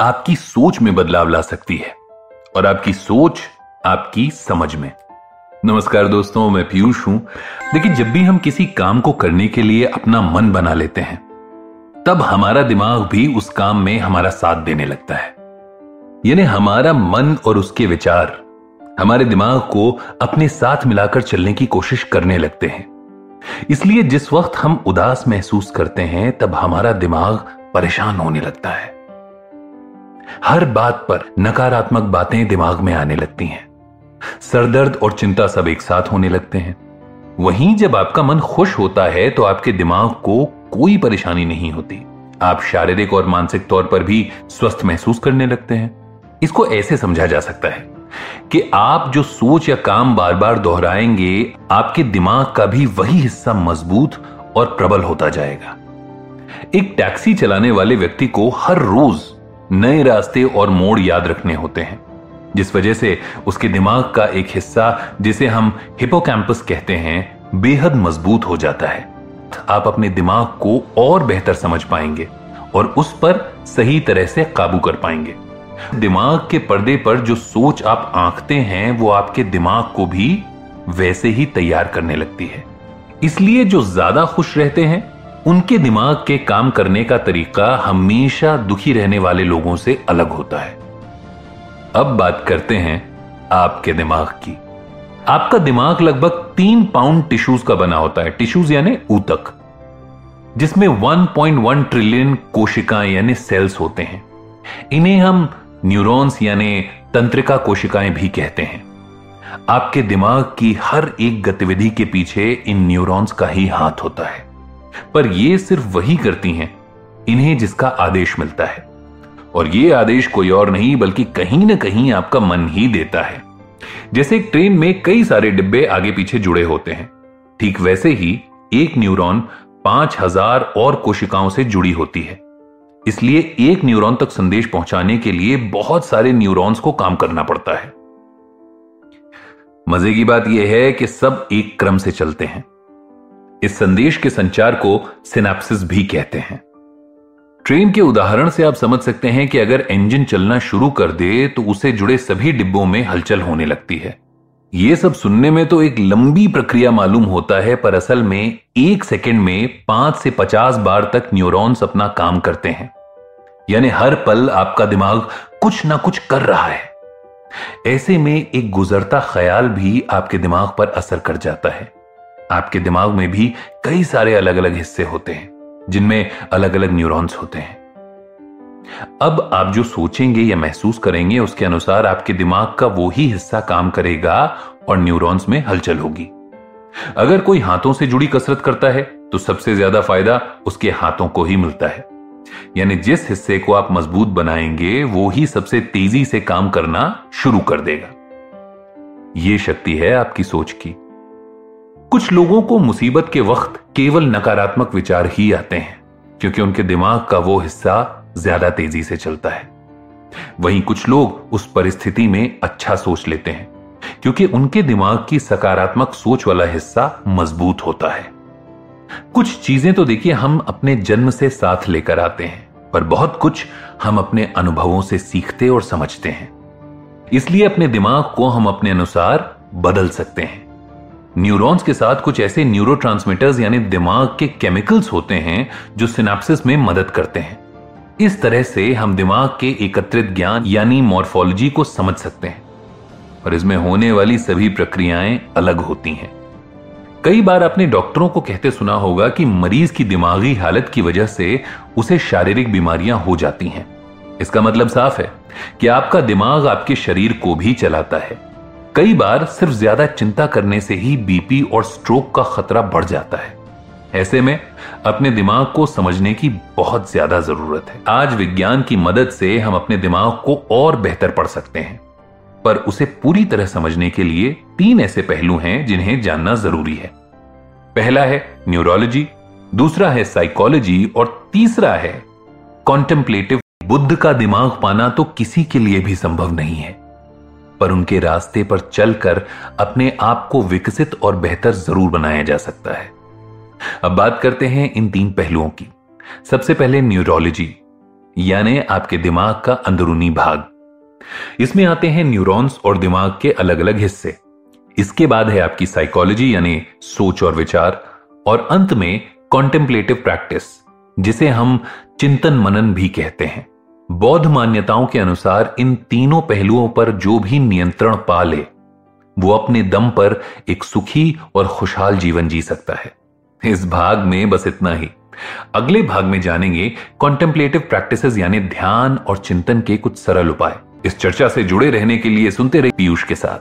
आपकी सोच में बदलाव ला सकती है और आपकी सोच आपकी समझ में। नमस्कार दोस्तों, मैं पीयूष हूँ। देखिए, जब भी हम किसी काम को करने के लिए अपना मन बना लेते हैं, तब हमारा दिमाग भी उस काम में हमारा साथ देने लगता है। यानी हमारा मन और उसके विचार हमारे दिमाग को अपने साथ मिलाकर चलने की कोशिश करने लगते हैं। इसलिए जिस वक्त हम उदास महसूस करते हैं, तब हमारा दिमाग परेशान होने लगता है। हर बात पर नकारात्मक बातें दिमाग में आने लगती हैं। सरदर्द और चिंता सब एक साथ होने लगते हैं। वहीं जब आपका मन खुश होता है तो आपके दिमाग को कोई परेशानी नहीं होती। आप शारीरिक और मानसिक तौर पर भी स्वस्थ महसूस करने लगते हैं। इसको ऐसे समझा जा सकता है कि आप जो सोच या काम बार बार दोहराएँगे, आपके दिमाग का भी वही हिस्सा मज़बूत और प्रबल होता जाएगा। एक टैक्सी चलाने वाले व्यक्ति को हर रोज नए रास्ते और मोड़ याद रखने होते हैं, जिस वजह से उसके दिमाग का एक हिस्सा, जिसे हम हिपोकैंपस कहते हैं, बेहद मज़बूत हो जाता है। आप अपने दिमाग को और बेहतर समझ पाएँगे और उस पर सही तरह से काबू कर पाएँगे। दिमाग के पर्दे पर जो सोच आप आंकते हैं, वो आपके दिमाग को भी वैसे ही तैयार करने लगती है। इसलिए जो ज़्यादा खुश रहते हैं उनके दिमाग के काम करने का तरीका हमेशा दुखी रहने वाले लोगों से अलग होता है। अब बात करते हैं आपके दिमाग की। आपका दिमाग लगभग तीन पाउंड टिश्यूज का बना होता है। टिश्यूज यानी ऊतक, जिसमें 1.1 ट्रिलियन कोशिकाएँ यानी सेल्स होते हैं। इन्हें हम न्यूरॉन्स यानी तंत्रिका कोशिकाएँ भी कहते हैं। आपके दिमाग की हर एक गतिविधि के पीछे इन न्यूरॉन्स का ही हाथ होता है। पर ये सिर्फ़ वही करती हैं, इन्हें जिसका आदेश मिलता है। और ये आदेश कोई और नहीं, बल्कि कहीं ना कहीं आपका मन ही देता है। जैसे एक ट्रेन में कई सारे डिब्बे आगे पीछे जुड़े होते हैं, ठीक वैसे ही एक न्यूरॉन पाँच हज़ार और कोशिकाओं से जुड़ी होती है। इसलिए एक न्यूरॉन तक संदेश पहुँचाने के लिए बहुत सारे न्यूरॉन्स को काम करना पड़ता है। मज़े की बात यह है कि सब एक क्रम से चलते हैं। इस संदेश के संचार को सिनेप्सिस भी कहते हैं। ट्रेन के उदाहरण से आप समझ सकते हैं कि अगर इंजन चलना शुरू कर दे तो उसे जुड़े सभी डिब्बों में हलचल होने लगती है। यह सब सुनने में तो एक लंबी प्रक्रिया मालूम होता है, पर असल में एक सेकंड में पाँच से पचास बार तक न्यूरॉन्स अपना काम करते हैं। यानी हर पल आपका दिमाग कुछ ना कुछ कर रहा है। ऐसे में एक गुजरता ख्याल भी आपके दिमाग पर असर कर जाता है। आपके दिमाग में भी कई सारे अलग अलग हिस्से होते हैं, जिनमें अलग अलग न्यूरॉन्स होते हैं। अब आप जो सोचेंगे या महसूस करेंगे, उसके अनुसार आपके दिमाग का वो ही हिस्सा काम करेगा और न्यूरॉन्स में हलचल होगी। अगर कोई हाथों से जुड़ी कसरत करता है तो सबसे ज़्यादा फ़ायदा उसके हाथों को ही मिलता है। यानी जिस हिस्से को आप मज़बूत बनाएँगे, वो ही सबसे तेज़ी से काम करना शुरू कर देगा। यह शक्ति है आपकी सोच की। कुछ लोगों को मुसीबत के वक्त केवल नकारात्मक विचार ही आते हैं, क्योंकि उनके दिमाग का वो हिस्सा ज़्यादा तेज़ी से चलता है। वहीं कुछ लोग उस परिस्थिति में अच्छा सोच लेते हैं, क्योंकि उनके दिमाग की सकारात्मक सोच वाला हिस्सा मज़बूत होता है। कुछ चीज़ें तो देखिए, हम अपने जन्म से साथ लेकर आते हैं, पर बहुत कुछ हम अपने अनुभवों से सीखते और समझते हैं। इसलिए अपने दिमाग को हम अपने अनुसार बदल सकते हैं। न्यूरॉन्स के साथ कुछ ऐसे न्यूरो यानी दिमाग के केमिकल्स होते हैं, जो सिनेप्सिस में मदद करते हैं। इस तरह से हम दिमाग के एकत्रित ज्ञान, यानी मॉर्फोलॉजी को समझ सकते हैं। और इसमें होने वाली सभी प्रक्रियाएँ अलग होती हैं। कई बार आपने डॉक्टरों को कहते सुना होगा कि मरीज़ की दिमागी हालत की वजह से उसे शारीरिक बीमारियाँ हो जाती हैं। इसका मतलब साफ़ है कि आपका दिमाग आपके शरीर को भी चलाता है। कई बार सिर्फ़ ज़्यादा चिंता करने से ही बीपी और स्ट्रोक का खतरा बढ़ जाता है। ऐसे में अपने दिमाग को समझने की बहुत ज़्यादा ज़रूरत है। आज विज्ञान की मदद से हम अपने दिमाग को और बेहतर पढ़ सकते हैं। पर उसे पूरी तरह समझने के लिए तीन ऐसे पहलू हैं जिन्हें जानना ज़रूरी है। पहला है न्यूरोलॉजी दूसरा है साइकोलॉजी और तीसरा है कॉन्टेम्पलेटिव बुद्ध का दिमाग पाना तो किसी के लिए भी संभव नहीं है। पर उनके रास्ते पर चलकर अपने आप को विकसित और बेहतर ज़रूर बनाया जा सकता है। अब बात करते हैं इन तीन पहलुओं की। सबसे पहले न्यूरोलॉजी, यानी आपके दिमाग का अंदरूनी भाग। इसमें आते हैं न्यूरॉन्स और दिमाग के अलग अलग हिस्से। इसके बाद है आपकी साइकोलॉजी, यानी सोच और विचार, और अंत में कॉन्टेम्पलेटिव प्रैक्टिस जिसे हम चिंतन मनन भी कहते हैं। बौद्ध मान्यताओं के अनुसार इन तीनों पहलुओं पर जो भी नियंत्रण पा ले, वो अपने दम पर एक सुखी और खुशहाल जीवन जी सकता है। इस भाग में बस इतना ही। अगले भाग में जानेंगे कॉन्टेम्पलेटिव प्रैक्टिस यानी ध्यान और चिंतन के कुछ सरल उपाय। इस चर्चा से जुड़े रहने के लिए सुनते रहे पीयूष के साथ।